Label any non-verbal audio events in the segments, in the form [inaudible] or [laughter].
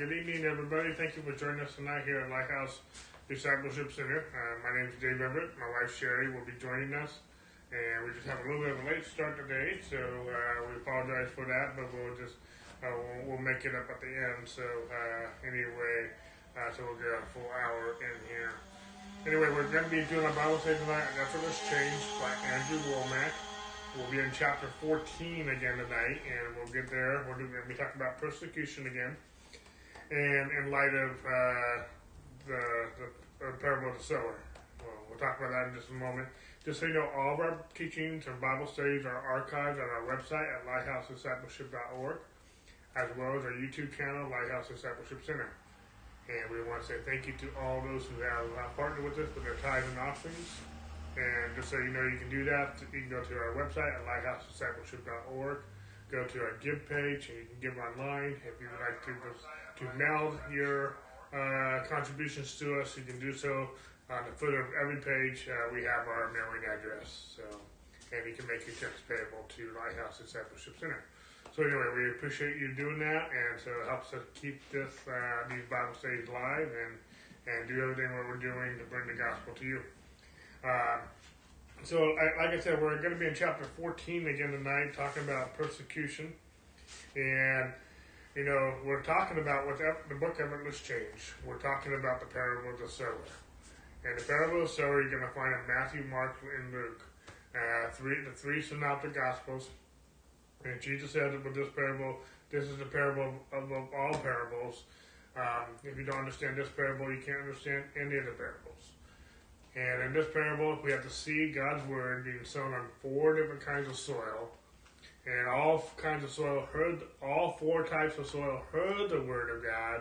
good evening, everybody. Thank you for joining us tonight here at Lighthouse Discipleship Center. Uh, my name is Dave Everett. My wife Sherry will be joining us, and we just have a little bit of a late start today, so uh, we apologize for that. But we'll just uh, we'll, we'll, make it up at the end. So uh, anyway, uh, so we'll get a full hour in here. Anyway, we're going to be doing a Bible study tonight on Effortless Change by Andrew Wommack. We'll be in chapter 14 again tonight, and we'll get there. We're going to be talking about persecution again. And in light of uh, the, the, parable of the sower. Well, we'll talk about that in just a moment. Just so you know, all of our teachings and Bible studies are archived on our website at lighthousediscipleship.org, as well as our YouTube channel, Lighthouse Discipleship Center. And we want to say thank you to all those who have partnered with us with their tithes and offerings. And just so you know, you can do that. You can go to our website at lighthousediscipleship.org. Go to our give page, and you can give online. If you would like to to mail your uh, contributions to us, you can do so on the foot of every page. Uh, we have our mailing address, so and you can make your checks payable to Lighthouse Discipleship Center. So anyway, we appreciate you doing that, and so it helps us keep this uh, these Bible studies live and and do everything what we're doing to bring the gospel to you. Uh, so, I, like I said, we're going to be in chapter 14 again tonight, talking about persecution. And, you know, we're talking about what the book Effortless Change. We're talking about the parable of the sower. And the parable of the sower you're going to find in Matthew, Mark, and Luke, uh, three the three synoptic gospels. And Jesus said with this parable, this is the parable of, of, of all parables. Um, if you don't understand this parable, you can't understand any of the parables. And in this parable, we have to see God's word being sown on four different kinds of soil. And all kinds of soil heard, all four types of soil heard the word of God,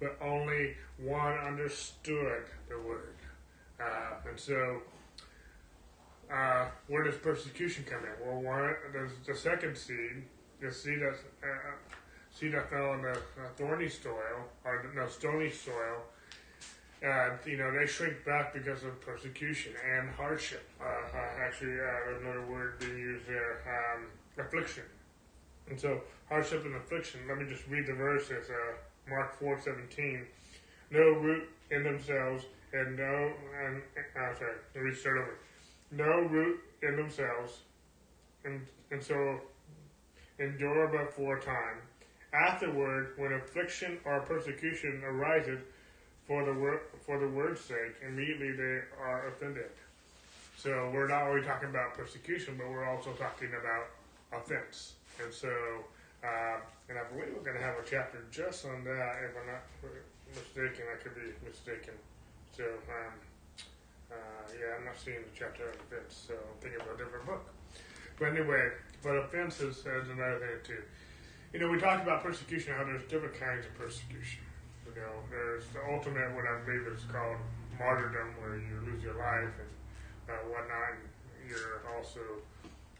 but only one understood the word. Uh, and so, uh, where does persecution come in? Well, one, the second seed, the seed that, uh, seed that fell in the thorny soil, or no, stony soil, uh, you know, they shrink back because of persecution and hardship. Uh, uh, actually, another word being used there, um, affliction. And so, hardship and affliction. Let me just read the verse. It's uh, Mark four seventeen. No root in themselves, and no, and uh, sorry, let me start over. No root in themselves, and and so endure but for a time. Afterward, when affliction or persecution arises for the word for the word's sake, immediately they are offended. So we're not only talking about persecution, but we're also talking about offense. And so, uh, and I believe we're going to have a chapter just on that. If I'm not mistaken, I could be mistaken. So, um, uh, yeah, I'm not seeing the chapter on offense, so I'm thinking of a different book. But anyway, but offense is, is another thing too. You know, we talked about persecution, how there's different kinds of persecution. You know, there's the ultimate, what I believe is called martyrdom, where you lose your life and uh, whatnot. And you're also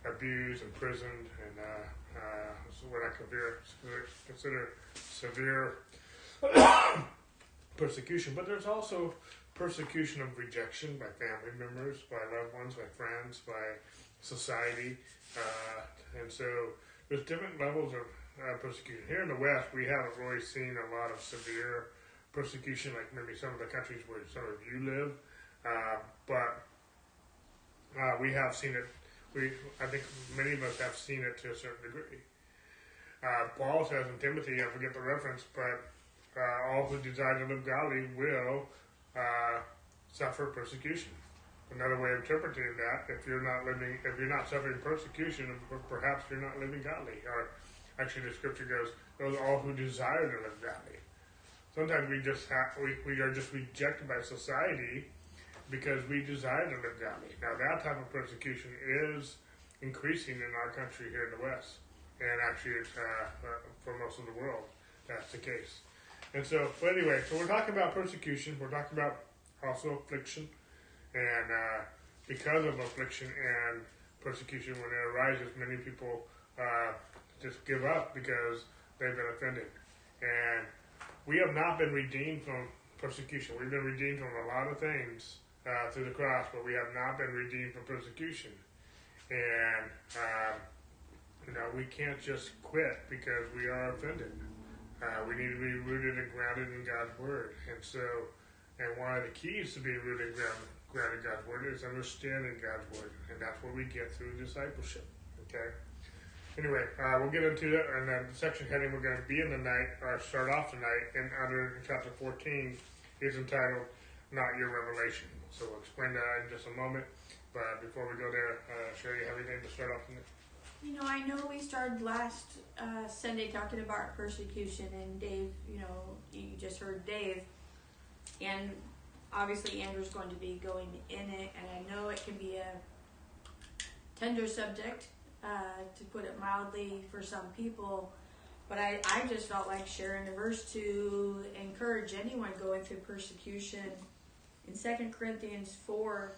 abused, imprisoned, and uh, uh, what I consider, consider severe [coughs] persecution. But there's also persecution of rejection by family members, by loved ones, by friends, by society. Uh, and so there's different levels of uh, persecution. Here in the West, we haven't really seen a lot of severe persecution like maybe some of the countries where some of you live, uh, but uh, we have seen it. We, I think many of us have seen it to a certain degree. Uh, Paul says in Timothy, I forget the reference, but uh, all who desire to live godly will uh, suffer persecution. Another way of interpreting that, if you're not living, if you're not suffering persecution, perhaps you're not living godly, or Actually, the scripture goes, those all who desire to live godly. Sometimes we just have, we, we are just rejected by society because we desire to live godly. Now, that type of persecution is increasing in our country here in the West. And actually, it's uh, uh, for most of the world, that's the case. And so, but anyway, so we're talking about persecution. We're talking about also affliction. And uh, because of affliction and persecution, when it arises, many people uh, just give up because they've been offended. And we have not been redeemed from persecution. We've been redeemed from a lot of things uh, through the cross, but we have not been redeemed from persecution. And, um, you know, we can't just quit because we are offended. Uh, we need to be rooted and grounded in God's Word. And so, and one of the keys to being rooted and grounded, grounded in God's Word is understanding God's Word. And that's what we get through discipleship. Okay? Anyway, uh, we'll get into that And then the section heading we're going to be in tonight, or start off tonight, in under chapter 14, is entitled Not Your Revelation. So we'll explain that in just a moment. But before we go there, uh, Sherry, you have anything to start off with? You know, I know we started last uh, Sunday talking about persecution, and Dave, you know, you just heard Dave, and obviously Andrew's going to be going in it, and I know it can be a tender subject, uh, to put it mildly, for some people. But I, I just felt like sharing a verse to encourage anyone going through persecution. In 2 Corinthians 4,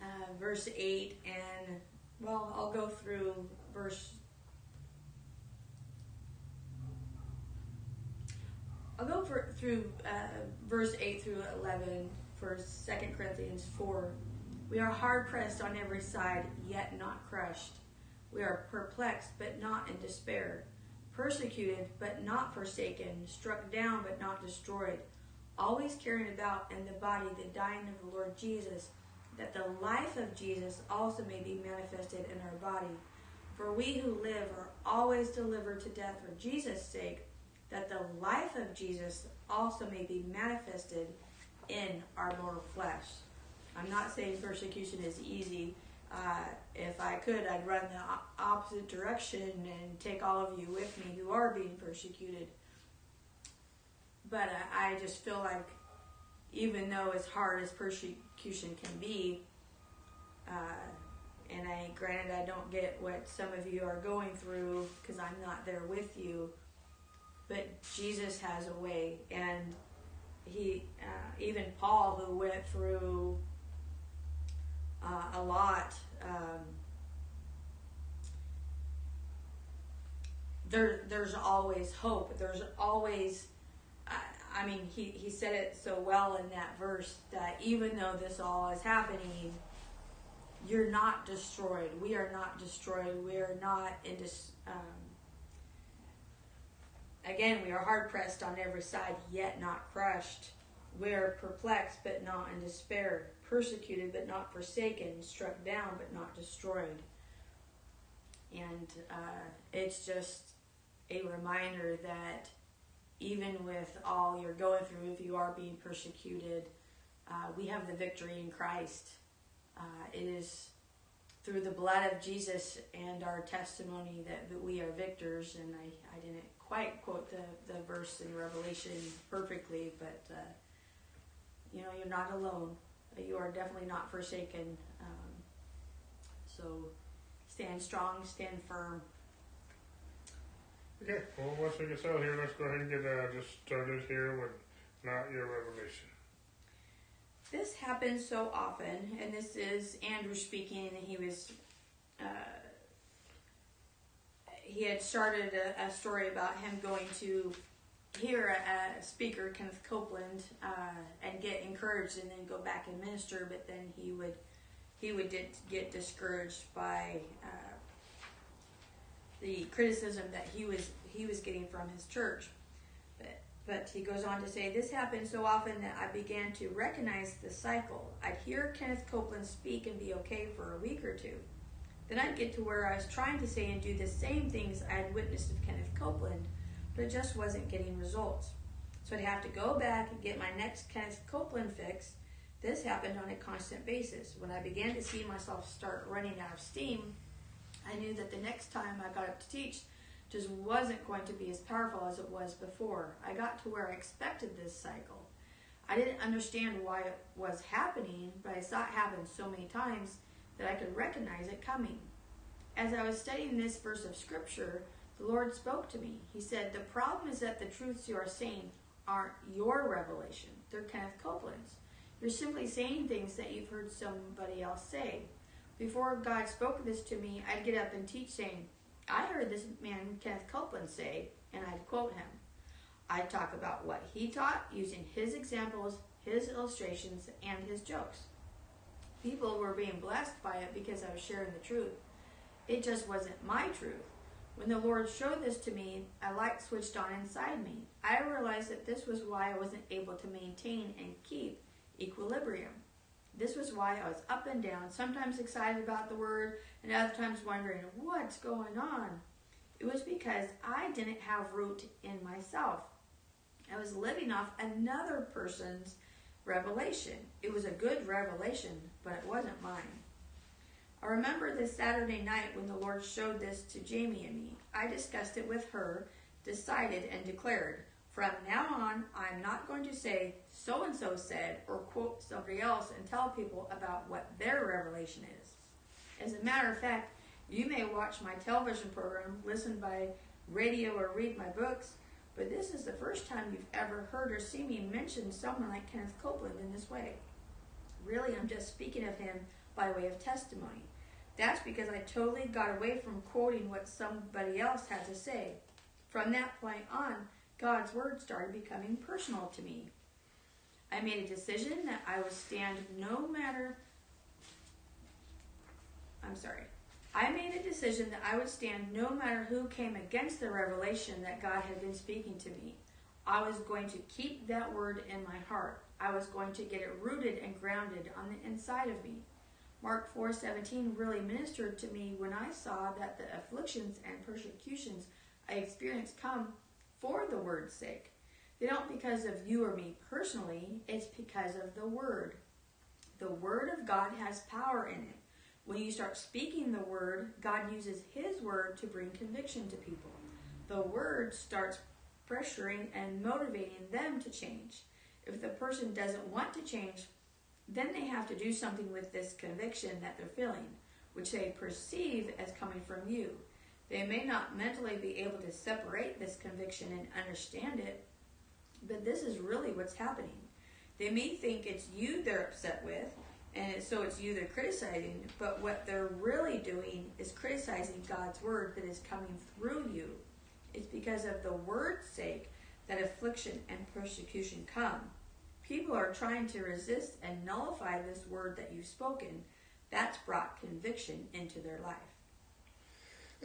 uh, verse 8, and well, I'll go through verse. I'll go for, through uh, verse 8 through 11 for 2 Corinthians 4. We are hard pressed on every side, yet not crushed. We are perplexed, but not in despair. Persecuted, but not forsaken. Struck down, but not destroyed. Always carrying about in the body the dying of the Lord Jesus that the life of Jesus also may be manifested in our body. For we who live are always delivered to death for Jesus' sake, that the life of Jesus also may be manifested in our mortal flesh. I'm not saying persecution is easy. Uh, if I could, I'd run the opposite direction and take all of you with me who are being persecuted. But I, just feel like, even though as hard as persecution can be. Uh, and I, granted, I don't get what some of you are going through because I'm not there with you. But Jesus has a way, and he, uh, even Paul, who went through uh, a lot. Um, there, there's always hope. There's always I mean, he, he said it so well in that verse that even though this all is happening, you're not destroyed. We are not destroyed. We are not in dis, um, again, we are hard pressed on every side, yet not crushed. We are perplexed, but not in despair. Persecuted, but not forsaken. Struck down, but not destroyed. And uh, it's just a reminder that even with all you're going through, if you are being persecuted, uh, we have the victory in Christ. Uh, it is through the blood of Jesus and our testimony that, that we are victors. And I, I didn't quite quote the, the verse in Revelation perfectly, but uh, you know, you're not alone. You are definitely not forsaken. Um, so stand strong, stand firm. Okay, well, once we get settled here, let's go ahead and get uh, just started here with not your revelation. This happens so often, and this is Andrew speaking, and he was. Uh, he had started a, a, story about him going to hear a, a speaker, Kenneth Copeland, uh, and get encouraged, and then go back and minister. But then he would he would get discouraged by uh, the criticism that he was he was getting from his church. But, but he goes on to say, This happened so often that I began to recognize the cycle. I'd hear Kenneth Copeland speak and be okay for a week or two. Then I'd get to where I was trying to say and do the same things I had witnessed of Kenneth Copeland, but it just wasn't getting results. So I'd have to go back and get my next Kenneth Copeland fix. This happened on a constant basis. When I began to see myself start running out of steam, I knew that the next time I got up to teach just wasn't going to be as powerful as it was before. I got to where I expected this cycle. I didn't understand why it was happening, but I saw it happen so many times that I could recognize it coming. As I was studying this verse of scripture, the Lord spoke to me. He said, The problem is that the truths you are saying aren't your revelation, they're Kenneth Copeland's. You're simply saying things that you've heard somebody else say. Before God spoke this to me, I'd get up and teach saying, I heard this man, Kenneth Copeland, say, and I'd quote him. I'd talk about what he taught using his examples, his illustrations, and his jokes. People were being blessed by it because I was sharing the truth. It just wasn't my truth. When the Lord showed this to me, a light switched on inside me. I realized that this was why I wasn't able to maintain and keep equilibrium. This was why I was up and down, sometimes excited about the word, and other times wondering what's going on. It was because I didn't have root in myself. I was living off another person's revelation. It was a good revelation, but it wasn't mine. I remember this Saturday night when the Lord showed this to Jamie and me. I discussed it with her, decided, and declared from now on, I'm not going to say so and so said or quote somebody else and tell people about what their revelation is. As a matter of fact, you may watch my television program, listen by radio, or read my books, but this is the first time you've ever heard or seen me mention someone like Kenneth Copeland in this way. Really, I'm just speaking of him by way of testimony. That's because I totally got away from quoting what somebody else had to say. From that point on, God's word started becoming personal to me. I made a decision that I would stand no matter. I'm sorry. I made a decision that I would stand no matter who came against the revelation that God had been speaking to me. I was going to keep that word in my heart. I was going to get it rooted and grounded on the inside of me. Mark 4:17 really ministered to me when I saw that the afflictions and persecutions I experienced come for the word's sake. They don't because of you or me personally, it's because of the word. The word of God has power in it. When you start speaking the word, God uses his word to bring conviction to people. The word starts pressuring and motivating them to change. If the person doesn't want to change, then they have to do something with this conviction that they're feeling, which they perceive as coming from you. They may not mentally be able to separate this conviction and understand it, but this is really what's happening. They may think it's you they're upset with, and so it's you they're criticizing, but what they're really doing is criticizing God's word that is coming through you. It's because of the word's sake that affliction and persecution come. People are trying to resist and nullify this word that you've spoken. That's brought conviction into their life.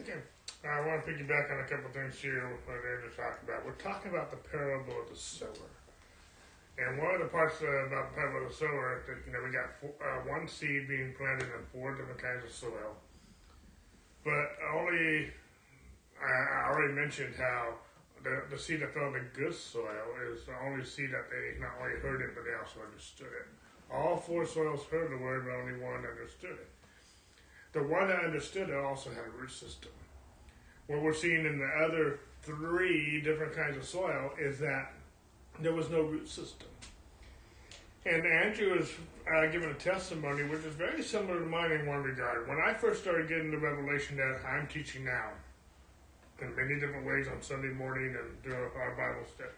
Okay. I want to piggyback on a couple things here what Andrew talked about. We're talking about the parable of the sower. And one of the parts uh, about the parable of the sower that you know we got four, uh, one seed being planted in four different kinds of soil, but only I, I already mentioned how the, the seed that fell in the good soil is the only seed that they not only heard it but they also understood it. All four soils heard the word, but only one understood it. The one that understood it also had a root system. What we're seeing in the other three different kinds of soil is that there was no root system. And Andrew is uh, giving a testimony which is very similar to mine in one regard. When I first started getting the revelation that I'm teaching now, in many different ways on Sunday morning and during our Bible studies.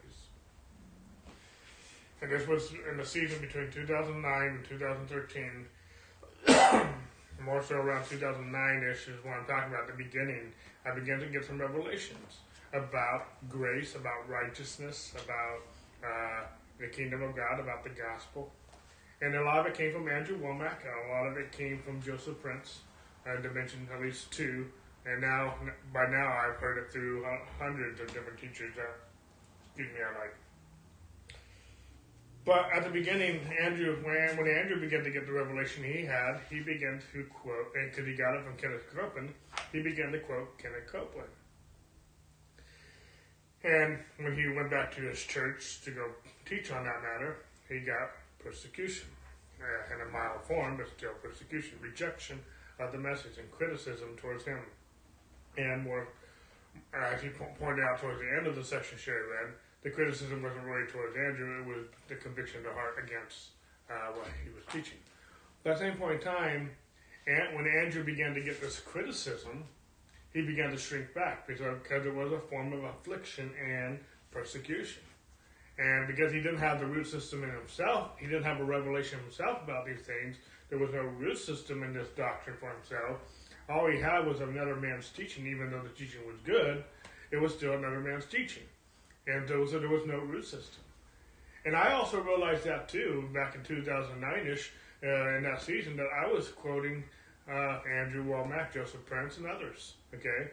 And this was in the season between 2009 and 2013. More so around 2009 ish is what I'm talking about, the beginning. I began to get some revelations about grace, about righteousness, about uh, the kingdom of God, about the gospel. And a lot of it came from Andrew Wommack, and a lot of it came from Joseph Prince, uh, to mention at least two. And now, by now, I've heard it through hundreds of different teachers that, excuse me, I like. But at the beginning, Andrew, when, when Andrew began to get the revelation he had, he began to quote, and because he got it from Kenneth Copeland, he began to quote Kenneth Copeland. And when he went back to his church to go teach on that matter, he got persecution uh, in a mild form, but still persecution, rejection of the message, and criticism towards him. And more, as he pointed out towards the end of the section Sherry read, the criticism wasn't really towards Andrew, it was the conviction of the heart against uh, what he was teaching. At that same point in time, and when Andrew began to get this criticism, he began to shrink back because, because it was a form of affliction and persecution. And because he didn't have the root system in himself, he didn't have a revelation himself about these things, there was no root system in this doctrine for himself. All he had was another man's teaching, even though the teaching was good, it was still another man's teaching. And so there was no root system. And I also realized that too, back in 2009 ish, uh, in that season, that I was quoting uh, Andrew Wommack, Joseph Prince, and others. Okay?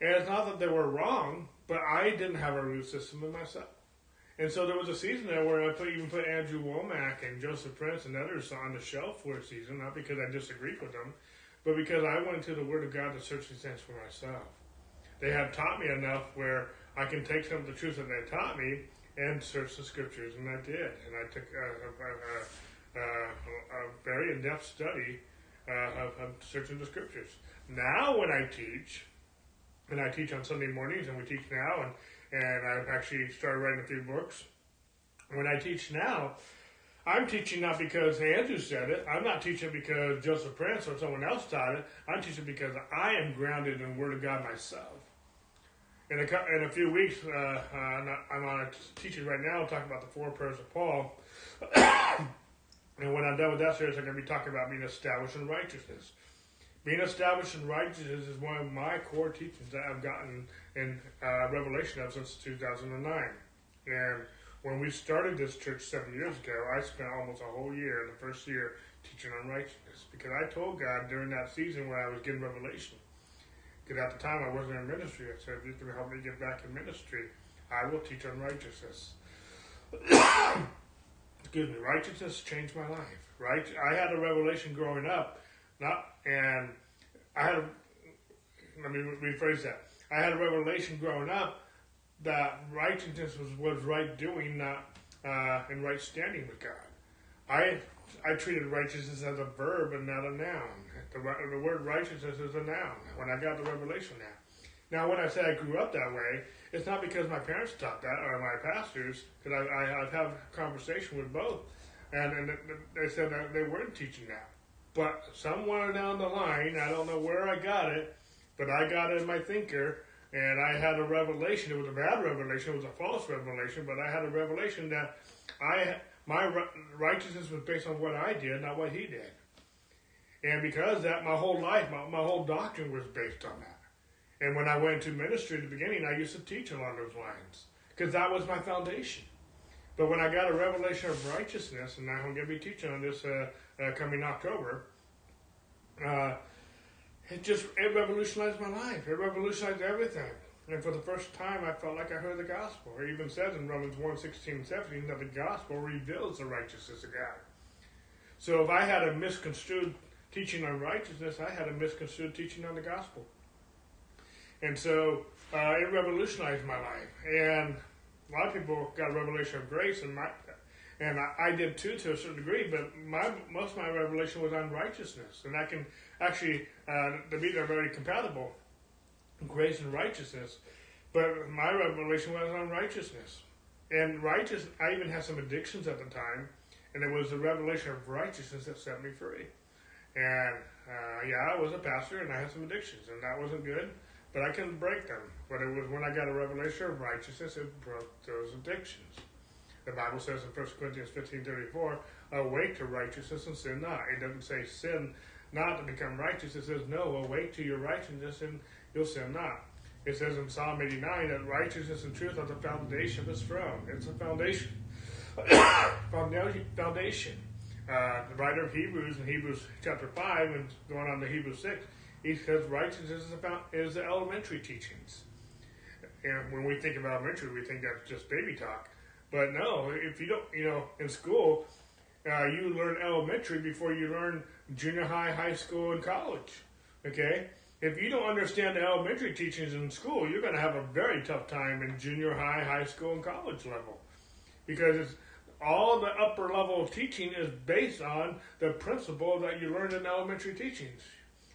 And it's not that they were wrong, but I didn't have a root system in myself. And so there was a season there where I put, even put Andrew Wommack and Joseph Prince and others on the shelf for a season, not because I disagreed with them, but because I went to the Word of God to search these things for myself. They have taught me enough where I can take some of the truth that they taught me and search the Scriptures, and I did. And I took a, a, a, a very in-depth study uh, of, of searching the Scriptures. Now, when I teach, and I teach on Sunday mornings, and we teach now, and and I've actually started writing a few books. When I teach now, I'm teaching not because Andrew said it. I'm not teaching because Joseph Prince or someone else taught it. I'm teaching because I am grounded in the Word of God myself. In a, in a few weeks, uh, uh, I'm on a teaching right now talking about the four prayers of Paul. [coughs] and when I'm done with that series, I'm going to be talking about being established in righteousness. Being established in righteousness is one of my core teachings that I've gotten in uh, Revelation of since 2009. And when we started this church seven years ago, I spent almost a whole year, in the first year, teaching on righteousness because I told God during that season when I was getting revelation, because at the time I wasn't in ministry, I said, if you can help me get back in ministry, I will teach on righteousness. [coughs] Excuse me, righteousness changed my life. Right, I had a revelation growing up not, and I had a, let me rephrase that. I had a revelation growing up that righteousness was, was right doing, not uh, in right standing with God. I I treated righteousness as a verb and not a noun. The, the word righteousness is a noun. When I got the revelation now. Now, when I say I grew up that way, it's not because my parents taught that or my pastors, because I, I, I've had conversation with both, and, and they said that they weren't teaching that. But somewhere down the line, I don't know where I got it, but I got it in my thinker, and I had a revelation. It was a bad revelation. It was a false revelation, but I had a revelation that I my righteousness was based on what I did, not what he did. And because that, my whole life, my, my whole doctrine was based on that. And when I went into ministry at the beginning, I used to teach along those lines because that was my foundation. But when I got a revelation of righteousness, and I'm going to be teaching on this uh, uh, coming October, uh, it just it revolutionized my life. It revolutionized everything. And for the first time, I felt like I heard the gospel. It even says in Romans 1 16 and 17 that the gospel reveals the righteousness of God. So if I had a misconstrued teaching on righteousness, I had a misconstrued teaching on the gospel. And so uh, it revolutionized my life. And a lot of people got a revelation of grace, and my and I, I, did too to a certain degree. But my most of my revelation was on righteousness, and I can actually uh, the meat are very compatible, grace and righteousness. But my revelation was on righteousness, and righteous. I even had some addictions at the time, and it was the revelation of righteousness that set me free. And uh, yeah, I was a pastor, and I had some addictions, and that wasn't good but I couldn't break them. But it was when I got a revelation of righteousness, it broke those addictions. The Bible says in 1 Corinthians 15 34, awake to righteousness and sin not. It doesn't say sin not to become righteous. It says, no, awake to your righteousness and you'll sin not. It says in Psalm 89 that righteousness and truth are the foundation of his throne. It's a foundation. [coughs] foundation. Uh, the writer of Hebrews in Hebrews chapter 5 and going on to Hebrews 6 he says righteousness is about is the elementary teachings. And when we think of elementary, we think that's just baby talk. But no, if you don't, you know, in school, uh, you learn elementary before you learn junior high, high school, and college. Okay? If you don't understand the elementary teachings in school, you're going to have a very tough time in junior high, high school, and college level. Because it's, all the upper level teaching is based on the principle that you learned in elementary teachings.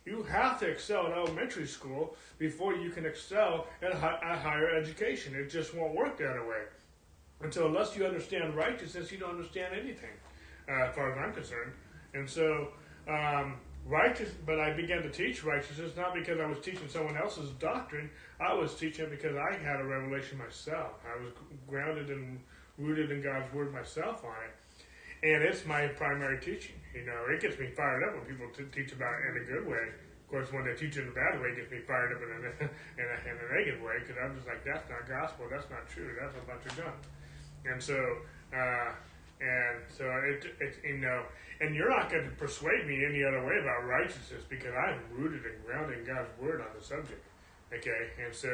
You have to excel in elementary school before you can excel at, at higher education. It just won't work that way. And so, unless you understand righteousness, you don't understand anything, uh, as far as I'm concerned. And so, um, righteous, but I began to teach righteousness not because I was teaching someone else's doctrine. I was teaching because I had a revelation myself. I was grounded and rooted in God's word myself on it and it's my primary teaching. You know, it gets me fired up when people t- teach about it in a good way. Of course, when they teach in a bad way, it gets me fired up in a, [laughs] in a, in a negative way because I'm just like, that's not gospel. That's not true. That's a bunch of junk. And so, uh, and so it, it, you know, and you're not going to persuade me any other way about righteousness because I'm rooted and grounded in God's word on the subject. Okay, and so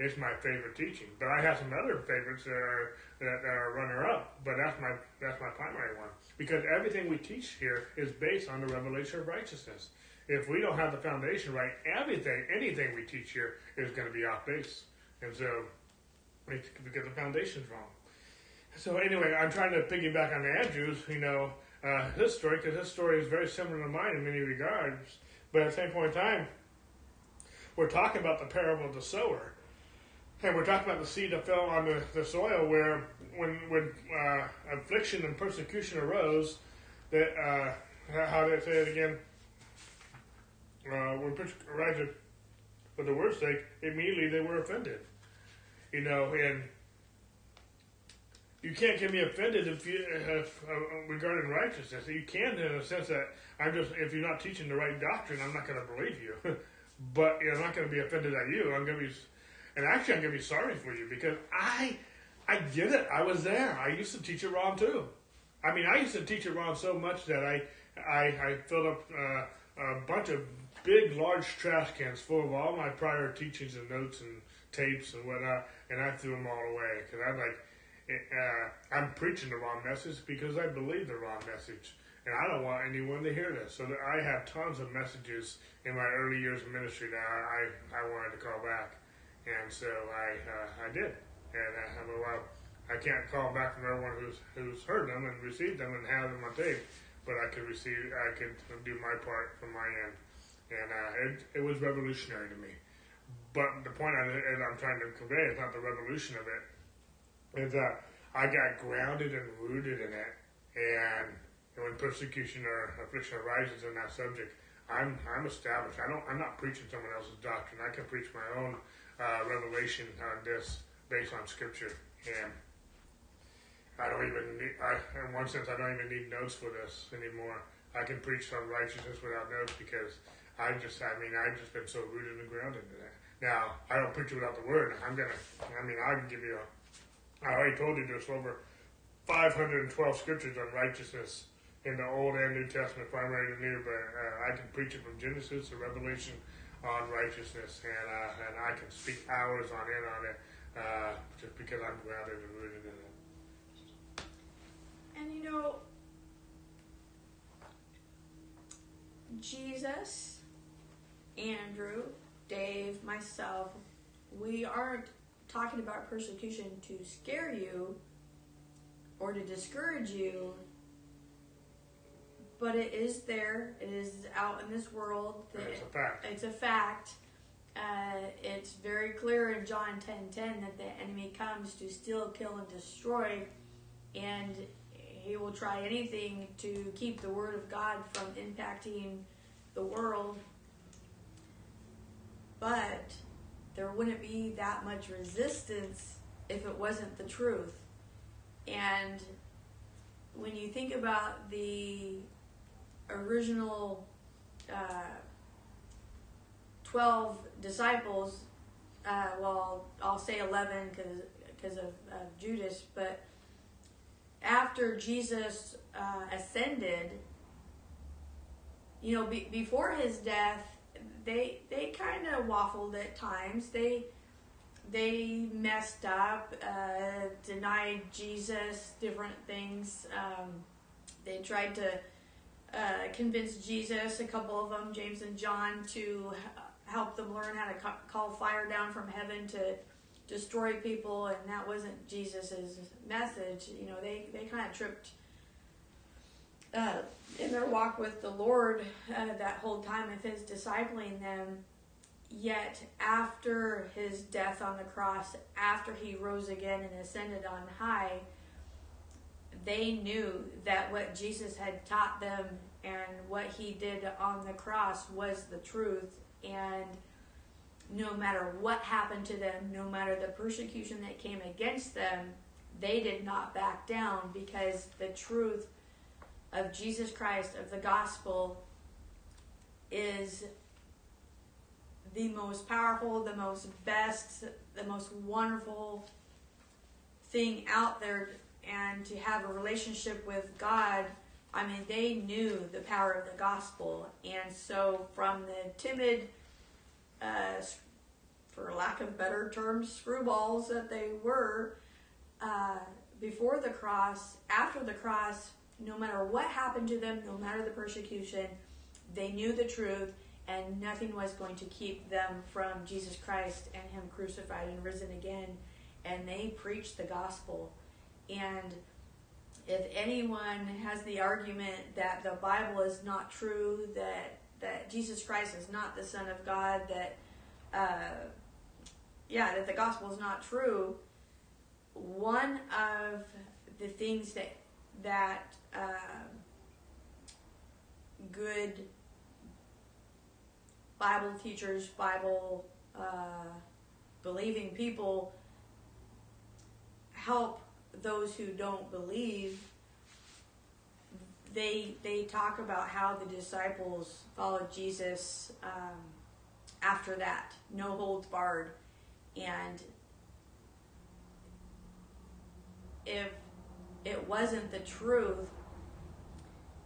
it's my favorite teaching. But I have some other favorites that are that are runner up. But that's my that's my primary one because everything we teach here is based on the revelation of righteousness. If we don't have the foundation right, everything anything we teach here is going to be off base, and so it's because the foundation's wrong. So anyway, I'm trying to piggyback on Andrew's, you know, uh, his story because his story is very similar to mine in many regards. But at the same point in time, we're talking about the parable of the sower. And we're talking about the seed that fell on the, the soil where when when uh, affliction and persecution arose, that uh, how did I say it again? Uh, when persecution for the word's sake, immediately they were offended. You know, and you can't get me offended if you if, uh, regarding righteousness. You can in a sense that I'm just if you're not teaching the right doctrine, I'm not going to believe you. [laughs] but you know, I'm not going to be offended at you. I'm going to be, and actually, I'm going to be sorry for you because I I get it. I was there. I used to teach it wrong too. I mean, I used to teach it wrong so much that I I, I filled up uh, a bunch of big, large trash cans full of all my prior teachings and notes and tapes and whatnot, and I threw them all away because I'm like uh, I'm preaching the wrong message because I believe the wrong message. And I don't want anyone to hear this. So I have tons of messages in my early years of ministry that I, I wanted to call back. And so I, uh, I did. And I have a well, I can't call back from everyone who's, who's heard them and received them and have them on tape, but I could receive, I could do my part from my end. And uh, it, it was revolutionary to me. But the point I, I'm trying to convey is not the revolution of it; it, is that I got grounded and rooted in it. And when persecution or affliction arises in that subject, I'm I'm established. I don't I'm not preaching someone else's doctrine. I can preach my own uh, revelation on this based on scripture. And I don't even need, I, in one sense, I don't even need notes for this anymore. I can preach on righteousness without notes because I just, I mean, I've just been so rooted and grounded in it. Now, I don't preach it without the word. I'm gonna, I mean, I can give you a I already told you there's over 512 scriptures on righteousness in the Old and New Testament, primary and new, but uh, I can preach it from Genesis to Revelation on righteousness, and uh, and I can speak hours on end on it uh, just because I'm grounded and rooted in it. And you know, Jesus, Andrew, Dave, myself, we aren't talking about persecution to scare you or to discourage you, but it is there. It is out in this world. It's a fact. It's a fact. Uh, it's very clear in John 10:10 10, 10, that the enemy comes to steal, kill, and destroy, and he will try anything to keep the word of God from impacting the world. But there wouldn't be that much resistance if it wasn't the truth. And when you think about the original uh, 12 disciples, uh, well, I'll say 11 because of, of Judas, but after Jesus uh, ascended, you know, be, before his death, they they kind of waffled at times. They they messed up, uh, denied Jesus, different things. Um, they tried to uh, convince Jesus, a couple of them, James and John, to help them learn how to call fire down from heaven to destroy people, and that wasn't Jesus's message. You know, they they kind of tripped uh, in their walk with the Lord uh, that whole time of his discipling them. Yet after his death on the cross, after he rose again and ascended on high, they knew that what Jesus had taught them and what he did on the cross was the truth. And no matter what happened to them, no matter the persecution that came against them, they did not back down because the truth of Jesus Christ, of the gospel, is the most powerful, the most best, the most wonderful thing out there. And to have a relationship with God, I mean, they knew the power of the gospel. And so, from the timid, uh, for lack of better terms, screwballs that they were uh, before the cross, after the cross, no matter what happened to them, no matter the persecution, they knew the truth and nothing was going to keep them from Jesus Christ and Him crucified and risen again. And they preached the gospel. And if anyone has the argument that the Bible is not true, that that Jesus Christ is not the Son of God, that uh, yeah, that the gospel is not true, one of the things that that uh, good Bible teachers, Bible uh, believing people help those who don't believe. They they talk about how the disciples followed Jesus um, after that, no holds barred, and if it wasn't the truth,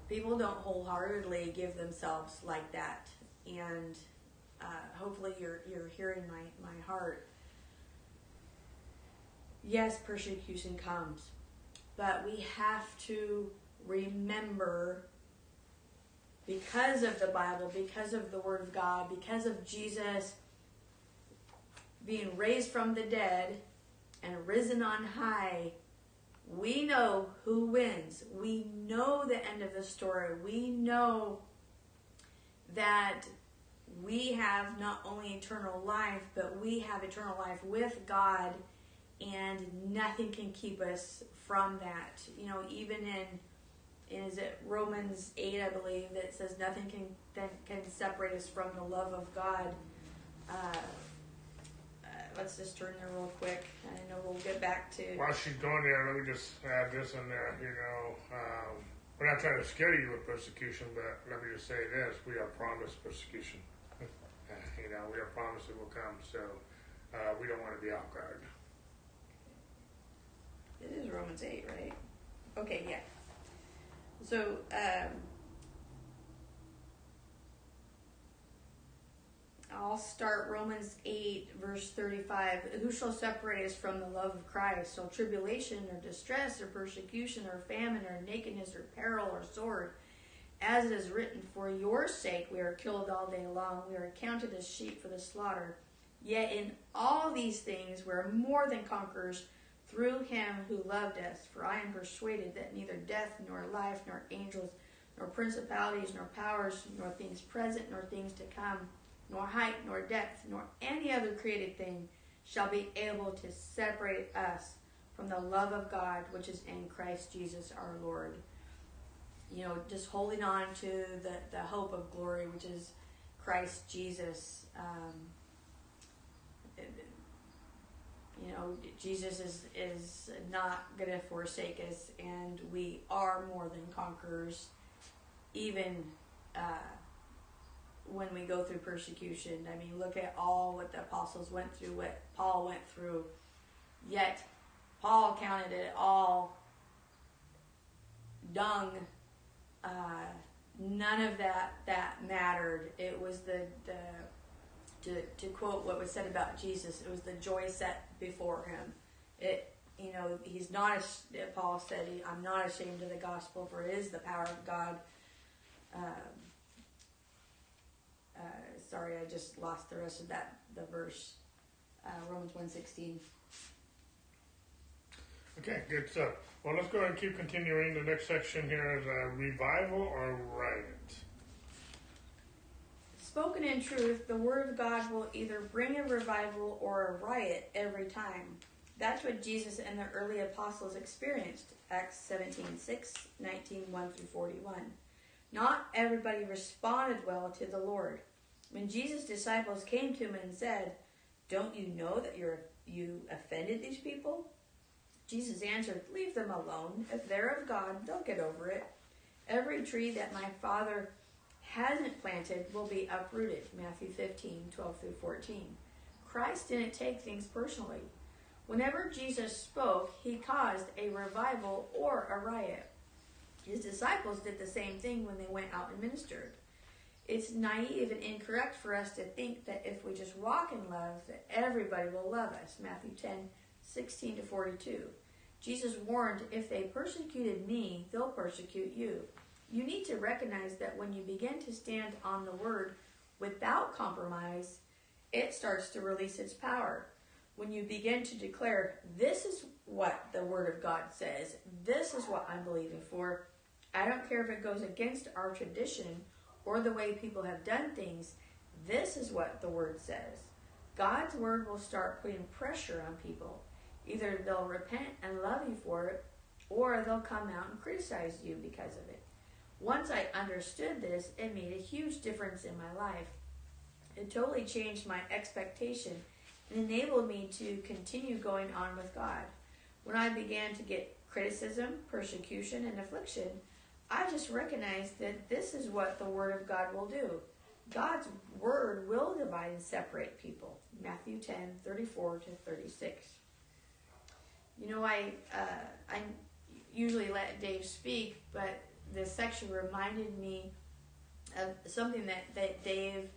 people don't wholeheartedly give themselves like that and uh, hopefully you're you're hearing my my heart. Yes, persecution comes, but we have to remember because of the Bible, because of the Word of God, because of Jesus being raised from the dead and risen on high, we know who wins. We know the end of the story. We know that we have not only eternal life, but we have eternal life with God, and nothing can keep us from that. You know, even in is it Romans eight, I believe, that says nothing can that can separate us from the love of God. Uh, uh, let's just turn there real quick. I know we'll get back to. While she's going there, let me just add this in there. You know, um, we're not trying to scare you with persecution, but let me just say this: we are promised persecution. [laughs] you know, we are promised it will come, so uh, we don't want to be off guard. It is Romans 8, right? Okay, yeah. So, um, I'll start Romans 8, verse 35. Who shall separate us from the love of Christ? Shall tribulation or distress or persecution or famine or nakedness or peril or sword? As it is written, For your sake we are killed all day long, we are counted as sheep for the slaughter. Yet in all these things we are more than conquerors through him who loved us. For I am persuaded that neither death, nor life, nor angels, nor principalities, nor powers, nor things present, nor things to come, nor height, nor depth, nor any other created thing shall be able to separate us from the love of God which is in Christ Jesus our Lord you know, just holding on to the, the hope of glory, which is Christ Jesus. Um, you know, Jesus is is not going to forsake us, and we are more than conquerors, even uh, when we go through persecution. I mean, look at all what the apostles went through, what Paul went through. Yet, Paul counted it all dung uh, none of that that mattered. It was the the to, to quote what was said about Jesus, it was the joy set before him. It you know he's not as Paul said I'm not ashamed of the gospel for it is the power of God. Um, uh, sorry, I just lost the rest of that the verse. Uh, Romans 1.16. Okay, good stuff. Well, let's go ahead and keep continuing. The next section here is uh, revival or riot. Spoken in truth, the word of God will either bring a revival or a riot every time. That's what Jesus and the early apostles experienced. Acts 17 6, 19 1 through 41. Not everybody responded well to the Lord. When Jesus' disciples came to him and said, Don't you know that you're, you offended these people? Jesus answered, Leave them alone. If they're of God, they'll get over it. Every tree that my Father hasn't planted will be uprooted. Matthew 15, 12 through 14. Christ didn't take things personally. Whenever Jesus spoke, he caused a revival or a riot. His disciples did the same thing when they went out and ministered. It's naive and incorrect for us to think that if we just walk in love, that everybody will love us. Matthew 10, 16 to 42. Jesus warned, if they persecuted me, they'll persecute you. You need to recognize that when you begin to stand on the word without compromise, it starts to release its power. When you begin to declare, this is what the word of God says, this is what I'm believing for, I don't care if it goes against our tradition or the way people have done things, this is what the word says. God's word will start putting pressure on people. Either they'll repent and love you for it, or they'll come out and criticize you because of it. Once I understood this, it made a huge difference in my life. It totally changed my expectation and enabled me to continue going on with God. When I began to get criticism, persecution, and affliction, I just recognized that this is what the Word of God will do. God's Word will divide and separate people. Matthew 10 34 to 36. You know, I, uh, I usually let Dave speak, but this section reminded me of something that, that Dave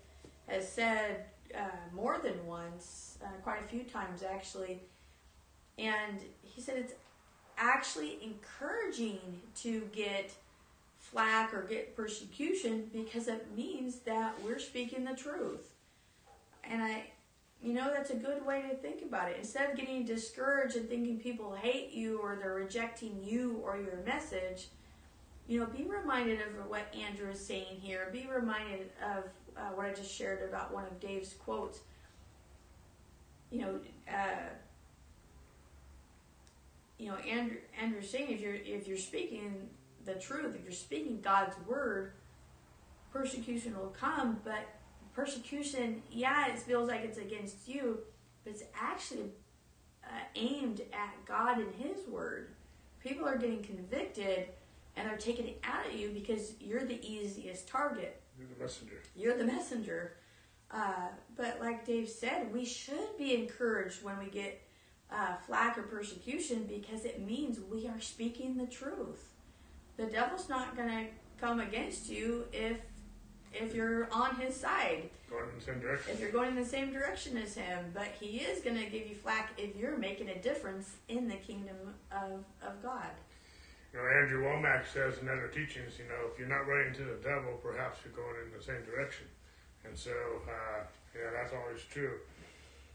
has said uh, more than once, uh, quite a few times actually. And he said it's actually encouraging to get flack or get persecution because it means that we're speaking the truth. And I, you know, that's a good way to think about it. Instead of getting discouraged and thinking people hate you or they're rejecting you or your message, you know, be reminded of what Andrew is saying here. Be reminded of uh, what I just shared about one of Dave's quotes. You know, uh, you know, Andrew, Andrew's saying if you're if you're speaking the truth, if you're speaking God's word, persecution will come. But persecution, yeah, it feels like it's against you, but it's actually uh, aimed at God and His word. People are getting convicted and they're taking it out at you because you're the easiest target. You're the messenger. You're the messenger. Uh, but like Dave said, we should be encouraged when we get uh, flack or persecution because it means we are speaking the truth the devil's not going to come against you if if you're on his side. Going in the same direction. If you're going in the same direction as him, but he is going to give you flack if you're making a difference in the kingdom of, of God. You know, Andrew Wommack says in other teachings, you know, if you're not running to the devil, perhaps you're going in the same direction. And so, uh, yeah, that's always true.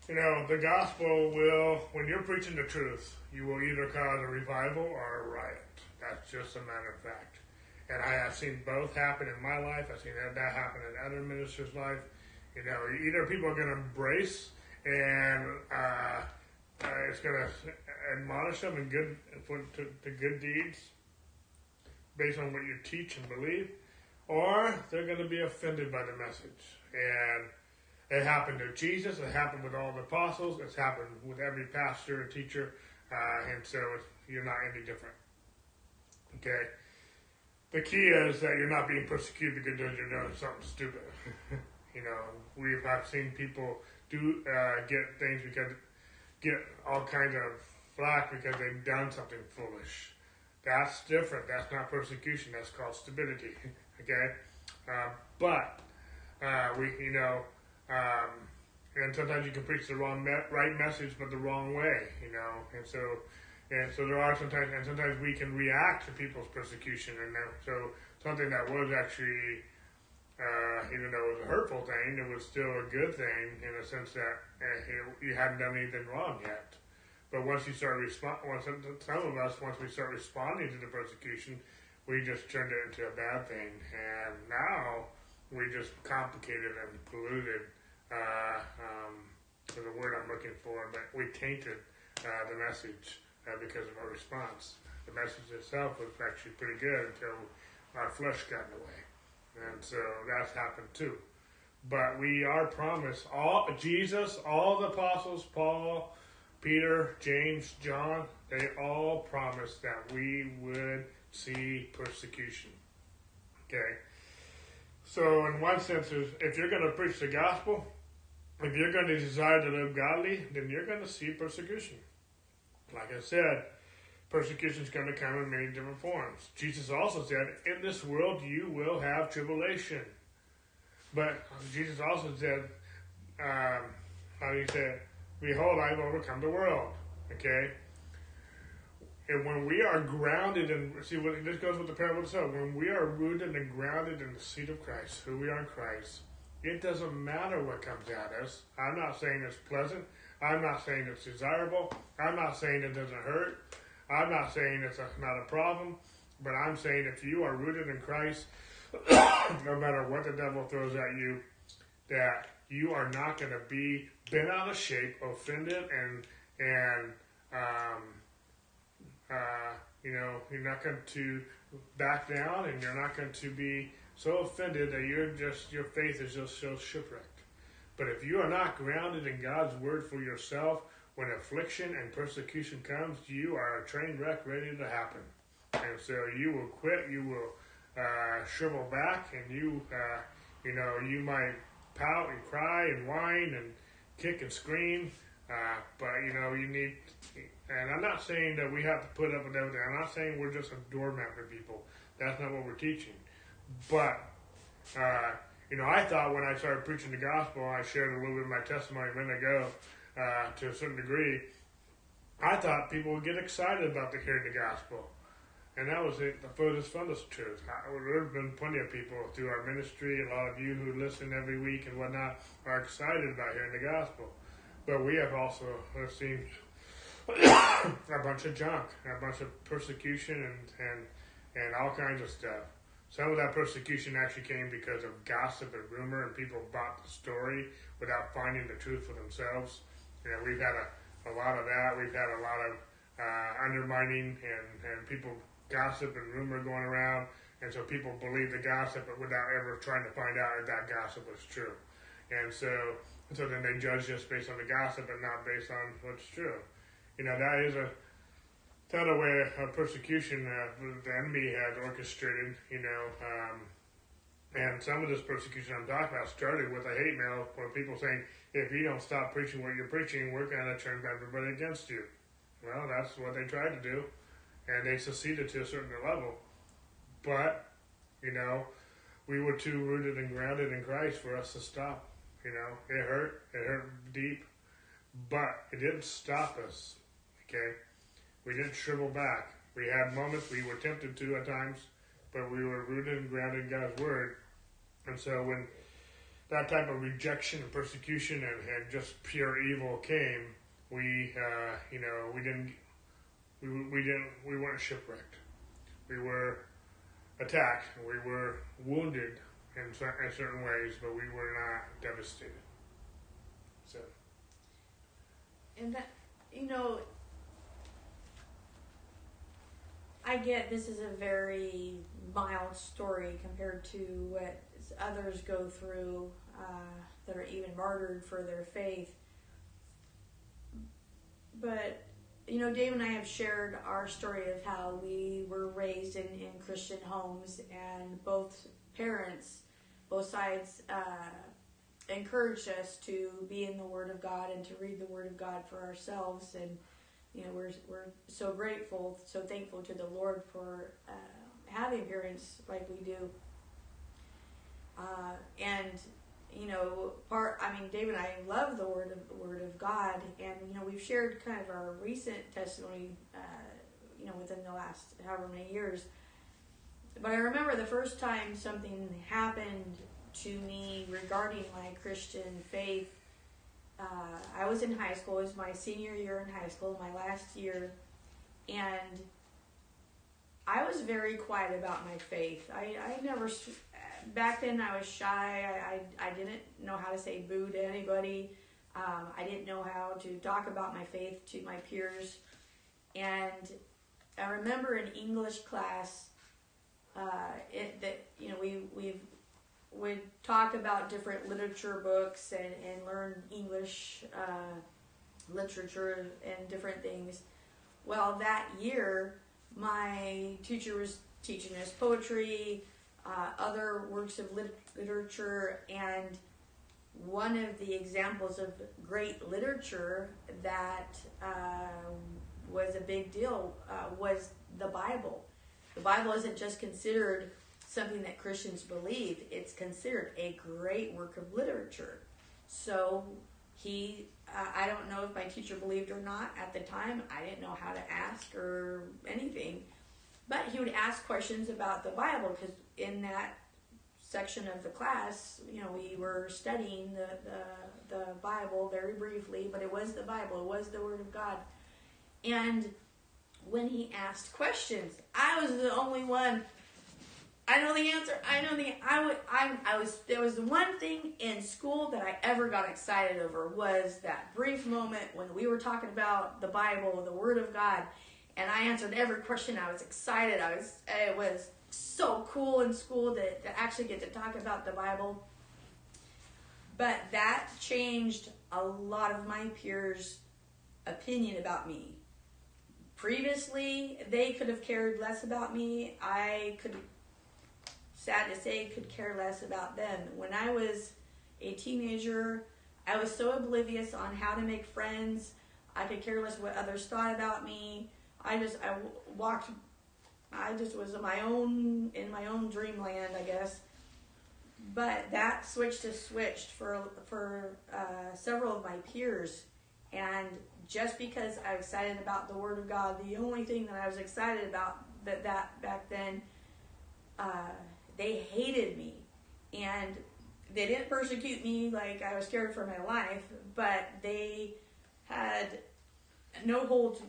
You know, the gospel will, when you're preaching the truth, you will either cause a revival or a riot. That's just a matter of fact. And I have seen both happen in my life. I've seen that, that happen in other ministers' life. You know, either people are going to embrace and uh, uh, it's going to admonish them in good for to, to good deeds based on what you teach and believe, or they're going to be offended by the message. And it happened to Jesus. It happened with all the apostles. It's happened with every pastor and teacher. Uh, and so you're not any different. Okay? The key is that you're not being persecuted because you're doing something stupid. [laughs] you know, we've I've seen people do uh, get things because get all kinds of flack because they've done something foolish. That's different. That's not persecution. That's called stability. [laughs] okay, uh, but uh, we, you know, um, and sometimes you can preach the wrong, me- right message, but the wrong way. You know, and so and so there are sometimes, and sometimes we can react to people's persecution. And so something that was actually, uh, even though it was a hurtful thing, it was still a good thing in the sense that uh, you hadn't done anything wrong yet. But once you start respond, once some of us, once we start responding to the persecution, we just turned it into a bad thing, and now we just complicated and polluted. Uh, um, the word I'm looking for, but we tainted uh, the message uh, because of our response. The message itself was actually pretty good until our flesh got in the way. And so that's happened too. But we are promised all Jesus, all the apostles, Paul, Peter, James, John, they all promised that we would see persecution. Okay? So, in one sense, if you're going to preach the gospel, if you're going to desire to live godly, then you're going to see persecution. Like I said, persecution is going to come in many different forms. Jesus also said, In this world you will have tribulation. But Jesus also said, um, how do you say it? Behold, I've overcome the world. Okay? And when we are grounded in, see, what, this goes with the parable itself. When we are rooted and grounded in the seat of Christ, who we are in Christ, it doesn't matter what comes at us. I'm not saying it's pleasant. I'm not saying it's desirable. I'm not saying it doesn't hurt. I'm not saying it's a, not a problem. But I'm saying if you are rooted in Christ, [coughs] no matter what the devil throws at you, that you are not going to be bent out of shape, offended, and and um, uh, you know you're not going to back down, and you're not going to be so offended that you're just your faith is just so shipwrecked. But if you are not grounded in God's word for yourself, when affliction and persecution comes, you are a train wreck ready to happen, and so you will quit. You will uh, shrivel back, and you, uh, you know, you might pout and cry and whine and kick and scream. Uh, but you know, you need. And I'm not saying that we have to put up with everything. I'm not saying we're just a doormat for people. That's not what we're teaching. But uh, you know, I thought when I started preaching the gospel, I shared a little bit of my testimony a minute ago uh, to a certain degree. I thought people would get excited about the hearing the gospel. And that was it, the furthest from the truth. There have been plenty of people through our ministry, a lot of you who listen every week and whatnot, are excited about hearing the gospel. But we have also seen [coughs] a bunch of junk, a bunch of persecution, and, and, and all kinds of stuff. Some of that persecution actually came because of gossip and rumor, and people bought the story without finding the truth for themselves. You know, we've had a, a lot of that. We've had a lot of uh, undermining and, and people gossip and rumor going around, and so people believe the gossip, but without ever trying to find out if that gossip was true. And so, and so then they judge just based on the gossip and not based on what's true. You know, that is a kind of way of persecution that the enemy has orchestrated. You know, um, and some of this persecution I'm talking about started with a hate mail where people saying, if you don't stop preaching what you're preaching, we're going to turn everybody against you. Well, that's what they tried to do and they succeeded to a certain level. But, you know, we were too rooted and grounded in Christ for us to stop. You know, it hurt, it hurt deep, but it didn't stop us. Okay, we didn't shrivel back. We had moments we were tempted to at times, but we were rooted and grounded in God's word. And so when that type of rejection and persecution and, and just pure evil came, we, uh, you know, we didn't we, we didn't we weren't shipwrecked. We were attacked. We were wounded in, in certain ways, but we were not devastated. So. And that you know, I get this is a very mild story compared to what others go through uh, that are even martyred for their faith. But you know, Dave and I have shared our story of how we were raised in, in Christian homes, and both parents, both sides, uh, encouraged us to be in the Word of God and to read the Word of God for ourselves. And, you know, we're, we're so grateful, so thankful to the Lord for uh, having parents like we do. Uh, and you know, part. I mean, David and I love the word of word of God, and you know, we've shared kind of our recent testimony, uh, you know, within the last however many years. But I remember the first time something happened to me regarding my Christian faith. Uh, I was in high school. It was my senior year in high school, my last year, and I was very quiet about my faith. I, I never back then I was shy. I, I, I didn't know how to say boo to anybody. Um, I didn't know how to talk about my faith to my peers. And I remember in English class, uh, it, that you know we we would talk about different literature books and, and learn English uh, literature and different things. Well, that year, my teacher was teaching us poetry, uh, other works of lit- literature, and one of the examples of great literature that uh, was a big deal uh, was the Bible. The Bible isn't just considered something that Christians believe. It's considered a great work of literature. So he, uh, I don't know if my teacher believed or not at the time. I didn't know how to ask or anything. But he would ask questions about the Bible because in that section of the class, you know, we were studying the, the, the Bible very briefly, but it was the Bible, it was the Word of God. And when he asked questions, I was the only one. I know the answer. I know the. I would. I. I was. There was the one thing in school that I ever got excited over was that brief moment when we were talking about the Bible, the Word of God, and I answered every question. I was excited. I was. It was so cool in school to, to actually get to talk about the Bible. But that changed a lot of my peers' opinion about me. Previously, they could have cared less about me. I could, sad to say, could care less about them. When I was a teenager, I was so oblivious on how to make friends. I could care less what others thought about me. I just I walked I just was in my own in my own dreamland, I guess. But that switch to switched for for uh, several of my peers, and just because I was excited about the Word of God, the only thing that I was excited about that that back then, uh, they hated me, and they didn't persecute me like I was scared for my life, but they had no holds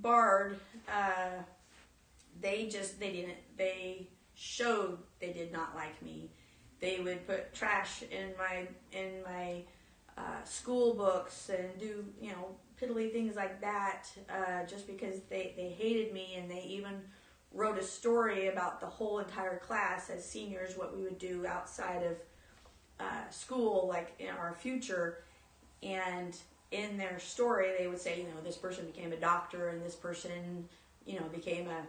barred. Uh, they just they didn't they showed they did not like me. They would put trash in my in my uh, school books and do you know piddly things like that uh, just because they they hated me and they even wrote a story about the whole entire class as seniors what we would do outside of uh, school like in our future and in their story they would say you know this person became a doctor and this person you know became a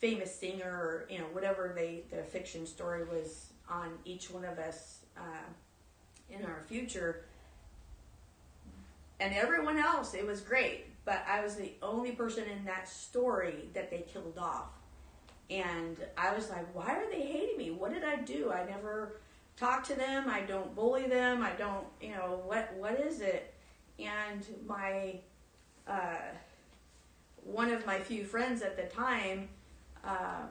famous singer or you know whatever they the fiction story was on each one of us uh, in our future. And everyone else it was great but i was the only person in that story that they killed off. And i was like why are they hating me? What did i do? I never talk to them. I don't bully them. I don't you know what what is it? And my uh, one of my few friends at the time um,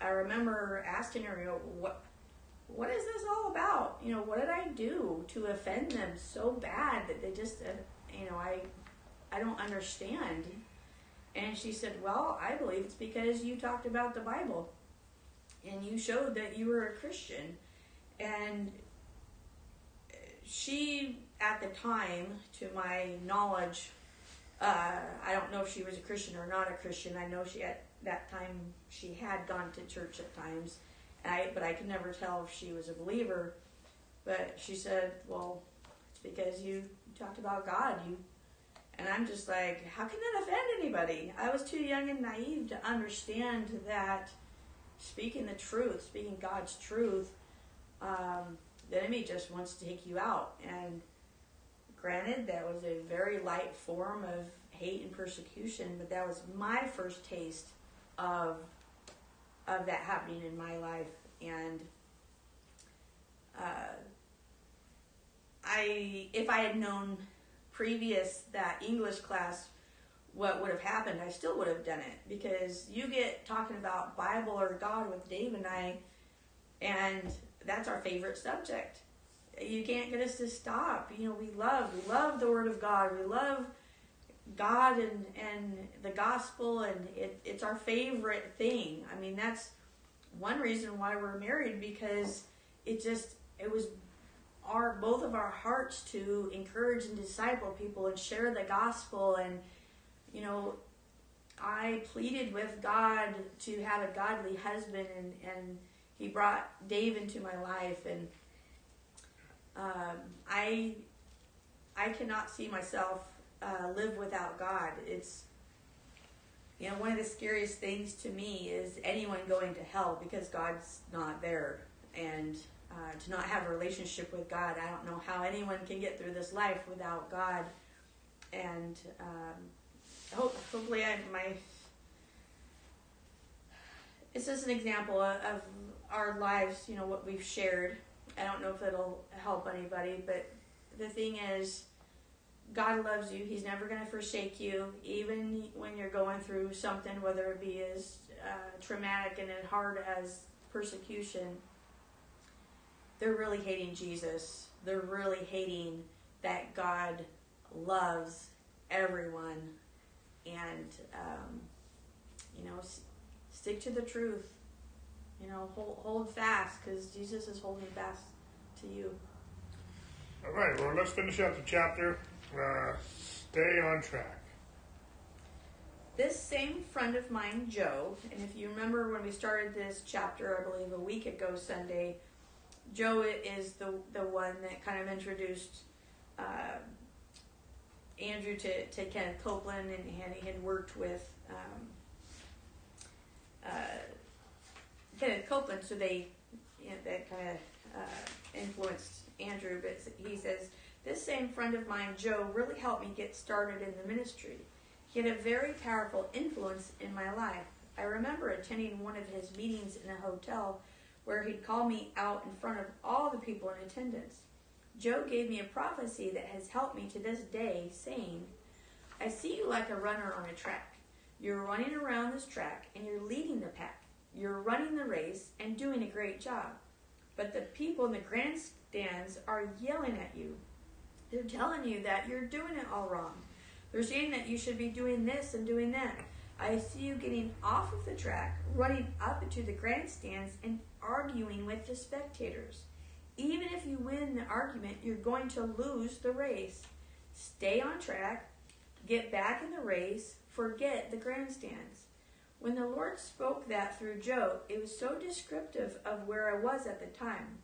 I remember asking her, you know, what what is this all about? You know, what did I do to offend them so bad that they just, uh, you know, I I don't understand. And she said, "Well, I believe it's because you talked about the Bible, and you showed that you were a Christian." And she, at the time, to my knowledge, uh, I don't know if she was a Christian or not a Christian. I know she had that time she had gone to church at times, I but I could never tell if she was a believer. But she said, "Well, it's because you talked about God. You." And I'm just like, how can that offend anybody? I was too young and naive to understand that speaking the truth, speaking God's truth, um, the enemy just wants to take you out. And granted, that was a very light form of hate and persecution, but that was my first taste of of that happening in my life. And uh, I if I had known previous that English class what would have happened I still would have done it. Because you get talking about Bible or God with Dave and I and that's our favorite subject. You can't get us to stop. You know we love we love the word of God. We love God and and the gospel and it, it's our favorite thing. I mean that's one reason why we're married because it just it was our both of our hearts to encourage and disciple people and share the gospel and you know I pleaded with God to have a godly husband and and he brought Dave into my life and um, I I cannot see myself uh, live without God. It's you know one of the scariest things to me is anyone going to hell because God's not there, and uh, to not have a relationship with God. I don't know how anyone can get through this life without God, and um, hope, hopefully I my. It's just an example of, of our lives, you know, what we've shared. I don't know if it'll help anybody, but the thing is, God loves you. He's never going to forsake you, even when you're going through something, whether it be as uh, traumatic and as hard as persecution. They're really hating Jesus. They're really hating that God loves everyone, and um, you know, s- stick to the truth. You know, hold hold fast because Jesus is holding fast to you. All right, well, let's finish up the chapter. Uh, stay on track. This same friend of mine, Joe, and if you remember when we started this chapter, I believe a week ago Sunday, Joe is the the one that kind of introduced uh, Andrew to, to Kenneth Copeland, and, and he had worked with um, uh, Kenneth Copeland, so they you know, that kind of uh, influenced Andrew. But he says this same friend of mine, Joe, really helped me get started in the ministry. He had a very powerful influence in my life. I remember attending one of his meetings in a hotel where he'd call me out in front of all the people in attendance. Joe gave me a prophecy that has helped me to this day, saying, I see you like a runner on a track. You're running around this track and you're leading the pack. You're running the race and doing a great job. But the people in the grandstands are yelling at you. They're telling you that you're doing it all wrong. They're saying that you should be doing this and doing that. I see you getting off of the track, running up into the grandstands, and arguing with the spectators. Even if you win the argument, you're going to lose the race. Stay on track, get back in the race, forget the grandstands. When the Lord spoke that through Joe, it was so descriptive of where I was at the time.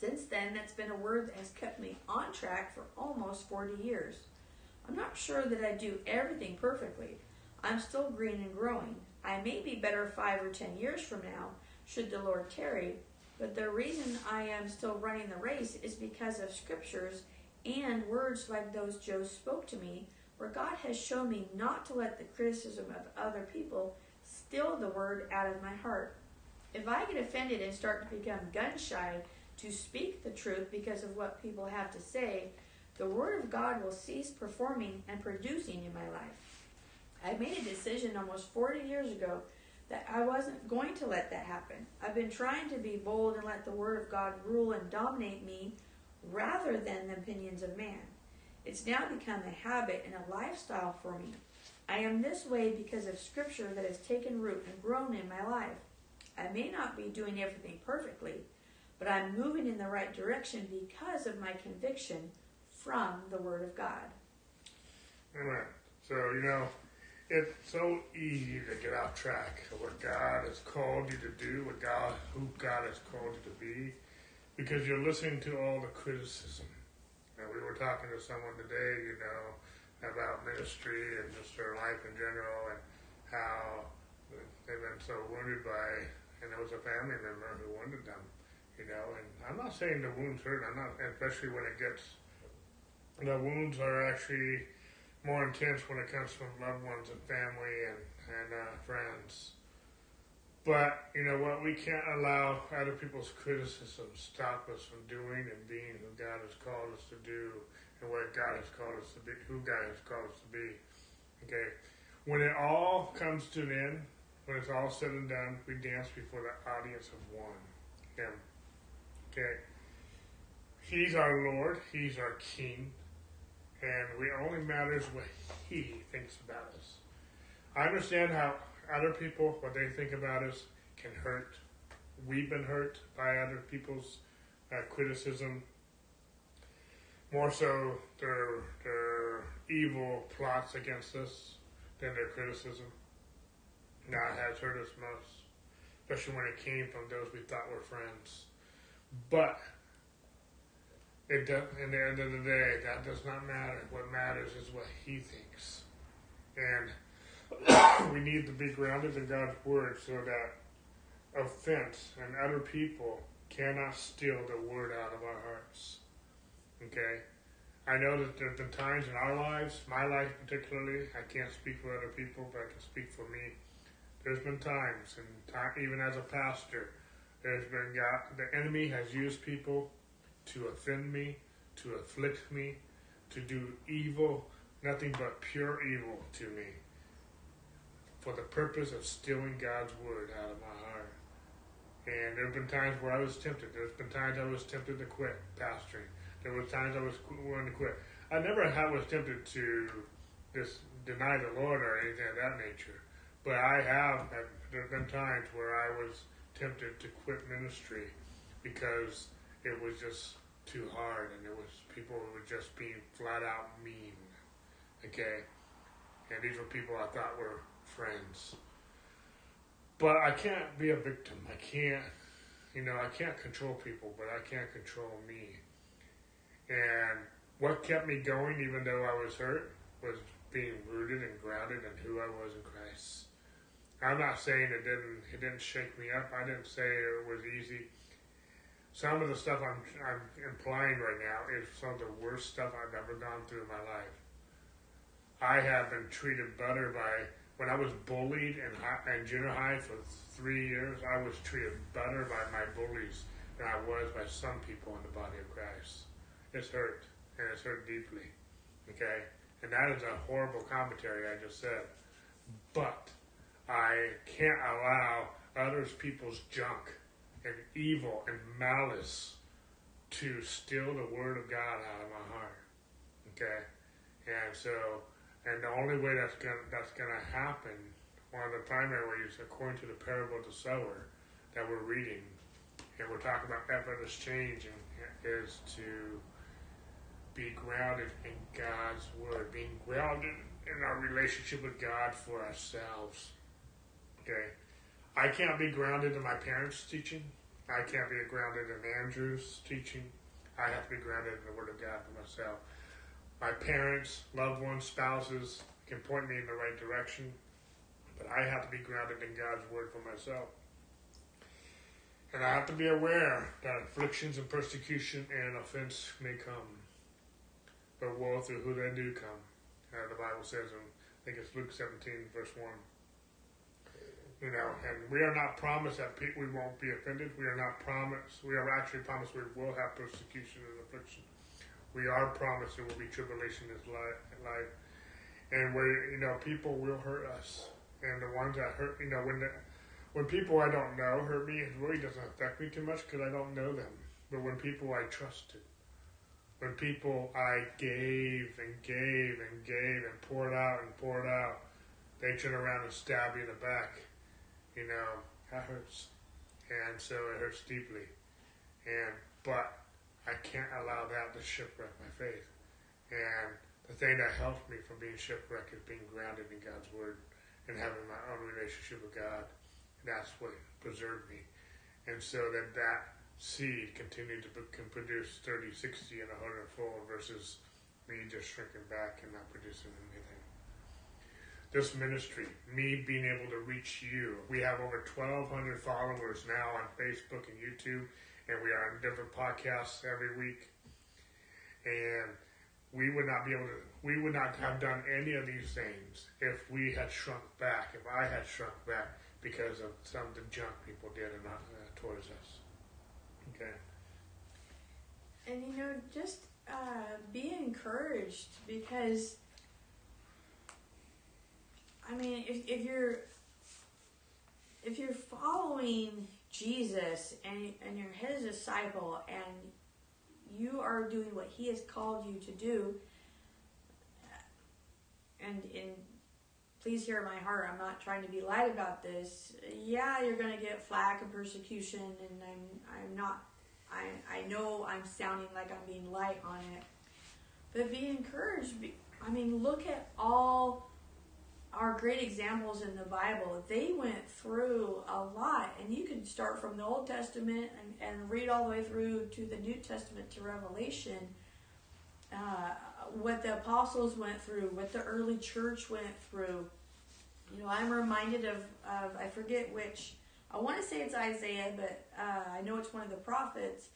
Since then, that's been a word that has kept me on track for almost 40 years. I'm not sure that I do everything perfectly. I'm still green and growing. I may be better five or ten years from now, should the Lord tarry, but the reason I am still running the race is because of scriptures and words like those Joe spoke to me, where God has shown me not to let the criticism of other people steal the word out of my heart. If I get offended and start to become gun shy to speak the truth because of what people have to say, the Word of God will cease performing and producing in my life. I made a decision almost 40 years ago that I wasn't going to let that happen. I've been trying to be bold and let the Word of God rule and dominate me rather than the opinions of man. It's now become a habit and a lifestyle for me. I am this way because of Scripture that has taken root and grown in my life. I may not be doing everything perfectly, but I'm moving in the right direction because of my conviction from the Word of God. Amen. So, you know, it's so easy to get off track of what God has called you to do, what God, who God has called you to be, because you're listening to all the criticism. And we were talking to someone today, you know, about ministry and just their life in general and how they've been so wounded by, and it was a family member who wounded them, you know. And I'm not saying the wounds hurt. I'm not, especially when it gets, the wounds are actually more intense when it comes from loved ones and family and and uh, friends. But you know what? We can't allow other people's criticism stop us from doing and being who God has called us to do and what God has called us to be, who God has called us to be. Okay, when it all comes to an end, when it's all said and done, we dance before the audience of one, Him. Okay, He's our Lord. He's our King and it only matters what he thinks about us. I understand how other people, what they think about us, can hurt. We've been hurt by other people's uh, criticism. More so, their their evil plots against us than their criticism. That has hurt us most, especially when it came from those we thought were friends. But it does, in the end of the day, that does not matter. What matters is what he thinks. And [coughs] we need to be grounded in God's word so that offense and other people cannot steal the word out of our hearts. Okay? I know that there have been times in our lives, my life particularly, I can't speak for other people, but I can speak for me. There's been times, and time, even as a pastor, There's been God, the enemy has used people to offend me, to afflict me, to do evil, nothing but pure evil to me, for the purpose of stealing God's word out of my heart. And there have been times where I was tempted. There's been times I was tempted to quit pastoring. There was times I was willing to quit. I never was tempted to just deny the Lord or anything of that nature. But I have, there have been times where I was tempted to quit ministry because it was just too hard and it was people were just being flat out mean. Okay? And these were people I thought were friends. But I can't be a victim. I can't, you know, I can't control people, but I can't control me. And what kept me going, even though I was hurt, was being rooted and grounded in who I was in Christ. I'm not saying it didn't it didn't shake me up. I didn't say it was easy. Some of the stuff I'm I'm implying right now is some of the worst stuff I've ever gone through in my life. I have been treated better by when I was bullied in, high, in junior high for three years. I was treated better by my bullies than I was by some people in the body of Christ. It's hurt and it's hurt deeply. Okay, and that is a horrible commentary I just said, but I can't allow others people's junk and evil and malice to steal the word of God out of my heart. Okay? And so and the only way that's gonna that's gonna happen, one of the primary ways, according to the parable of the sower that we're reading, and we're talking about effortless change, is to be grounded in God's word, being grounded in our relationship with God for ourselves. Okay. I can't be grounded in my parents' teaching. I can't be grounded in Andrew's teaching. I have to be grounded in the Word of God for myself. My parents, loved ones, spouses can point me in the right direction, but I have to be grounded in God's Word for myself. And I have to be aware that afflictions and persecution and offense may come. But woe to who they do come. Uh, the Bible says in, I think it's Luke 17, verse 1. You know, and we are not promised that we won't be offended. We are not promised. We are actually promised we will have persecution and affliction. We are promised there will be tribulation in life, and we, you know, people will hurt us, and the ones that hurt, you know, when the, when people I don't know hurt me, it really doesn't affect me too much because I don't know them. But when people I trusted, when people I gave and gave and gave and poured out and poured out, they turn around and stab you in the back you know, that hurts. And so it hurts deeply. And, but I can't allow that to shipwreck my faith. And the thing that helps me from being shipwrecked is being grounded in God's Word and having my own relationship with God. That's what preserved me. And so that that seed continued to can produce 30, 60, and 100 fold versus me just shrinking back and not producing anything this ministry, me being able to reach you. We have over 1,200 followers now on Facebook and YouTube, and we are on different podcasts every week. And we would not be able to, we would not have done any of these things if we had shrunk back, if I had shrunk back because of some of the junk people did and not, uh, towards us. Okay. And you know, just uh, be encouraged because I mean, if, if you're if you're following Jesus and and you're his disciple and you are doing what he has called you to do, and in please hear my heart. I'm not trying to be light about this. Yeah, you're going to get flack and persecution, and I'm I'm not. I I know I'm sounding like I'm being light on it, but be encouraged. I mean, look at all are great examples in the Bible. They went through a lot, and you can start from the Old Testament and, and read all the way through to the New Testament to Revelation. Uh, what the apostles went through, what the early church went through. You know, I'm reminded of, of I forget which, I want to say it's Isaiah, but uh, I know it's one of the prophets.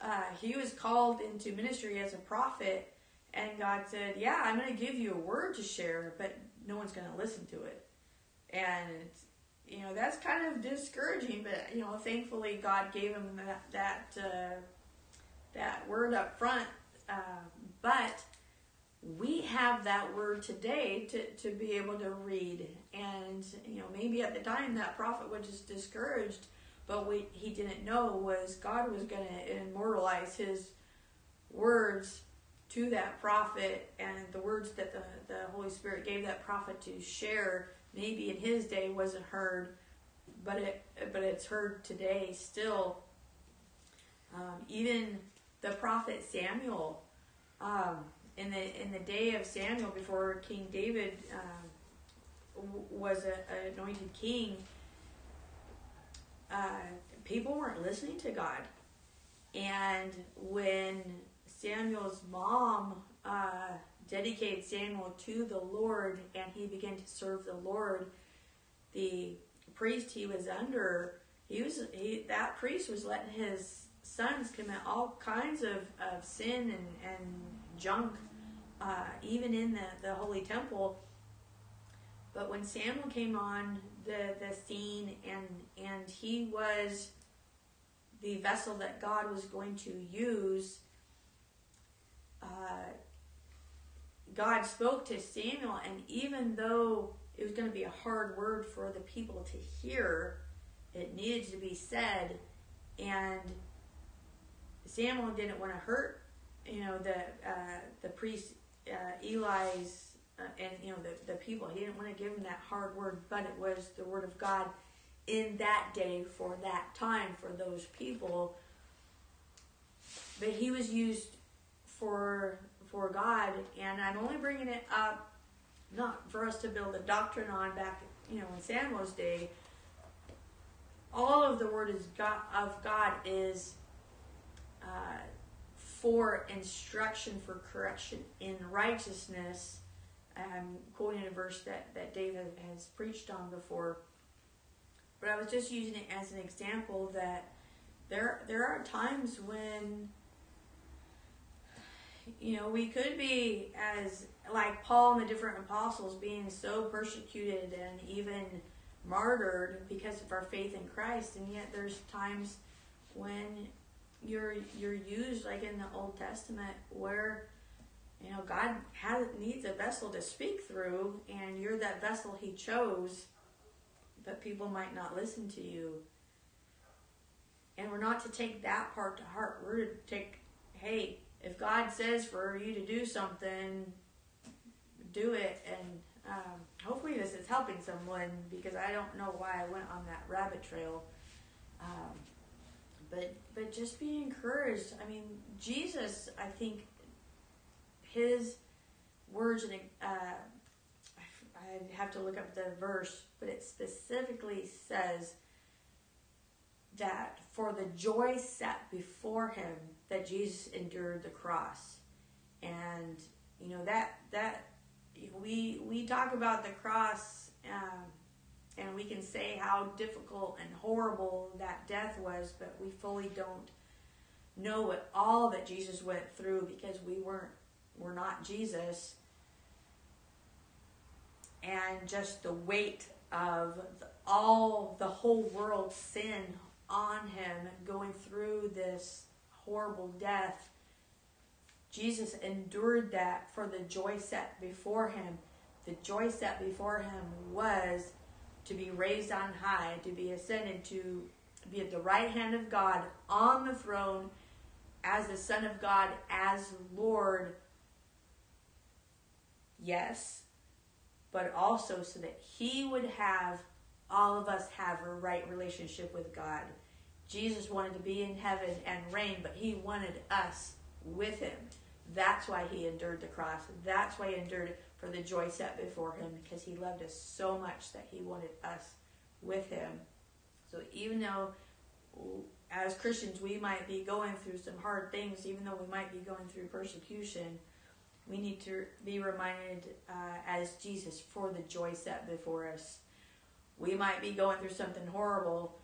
Uh, he was called into ministry as a prophet, and God said, Yeah, I'm going to give you a word to share, but no one's going to listen to it. And you know that's kind of discouraging. But you know, thankfully God gave him that that uh, that word up front. Uh, but we have that word today to, to be able to read and you know maybe at the time that prophet was just discouraged but what he didn't know was god was going to immortalize his words to that prophet and the words that the, the holy spirit gave that prophet to share maybe in his day wasn't heard but it but it's heard today still. Um, even the prophet samuel um, in the in the day of Samuel before King David um, was a, anointed king, uh, people weren't listening to God, and when Samuel's mom uh, dedicated Samuel to the Lord, and he began to serve the Lord, the priest he was under, he was he that priest was letting his sons commit all kinds of, of sin and, and junk, uh, even in the, the holy temple. But when Samuel came on the, the scene and and he was the vessel that God was going to use, uh, God spoke to Samuel, and even though it was going to be a hard word for the people to hear, it needed to be said, and Samuel didn't want to hurt, you know, the uh, the priest uh, Eli's uh, and you know the the people. He didn't want to give him that hard word, but it was the word of God in that day for that time for those people. But he was used for for God, and I'm only bringing it up not for us to build a doctrine on back, you know, in Samuel's day. All of the word is God, of God is uh, for instruction for correction in righteousness. I'm quoting a verse that, that David has preached on before. But I was just using it as an example that there there are times when you know we could be as like Paul and the different apostles being so persecuted and even martyred because of our faith in Christ. And yet there's times when you're you're used like in the Old Testament where you know God has needs a vessel to speak through and you're that vessel he chose but people might not listen to you. And we're not to take that part to heart. We're to take hey if God says for you to do something do it and um, hopefully this is helping someone because I don't know why I went on that rabbit trail um, but but just be encouraged. I mean, Jesus, I think his words and uh, I have to look up the verse, but it specifically says that for the joy set before him that Jesus endured the cross, and you know that that we we talk about the cross. Um, and we can say how difficult and horrible that death was, but we fully don't know what all that Jesus went through because we weren't we're not Jesus. And just the weight of the, all the whole world's sin on him going through this horrible death. Jesus endured that for the joy set before him. The joy set before him was to be raised on high, to be ascended, to be at the right hand of God on the throne as the Son of God, as Lord. Yes, but also so that He would have all of us have a right relationship with God. Jesus wanted to be in heaven and reign, but He wanted us with Him. That's why He endured the cross. That's why He endured it for the joy set before him because he loved us so much that he wanted us with him. So even though as Christians we might be going through some hard things, even though we might be going through persecution, we need to be reminded uh, as Jesus for the joy set before us. We might be going through something horrible,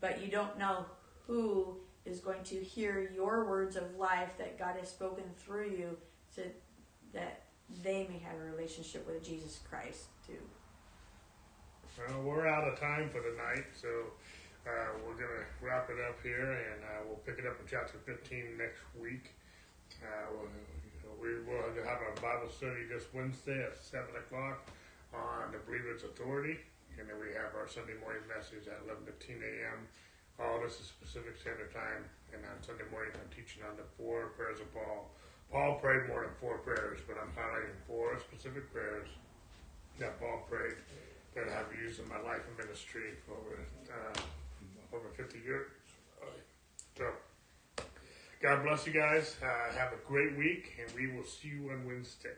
but you don't know who is going to hear your words of life that God has spoken through you so that they may have a relationship with Jesus Christ too. Well, we're out of time for tonight, so uh, we're gonna wrap it up here, and uh, we'll pick it up in chapter 15 next week. Uh, we'll, we will have a Bible study this Wednesday at seven o'clock on the Believer's Authority, and then we have our Sunday morning message at 11:15 a.m. All this is Pacific Standard Time, and on Sunday morning I'm teaching on the four prayers of Paul. Paul prayed more than four prayers, but I'm highlighting four specific prayers that Paul prayed that I've used in my life and ministry for over uh, over 50 years. So, God bless you guys. Uh, have a great week, and we will see you on Wednesday.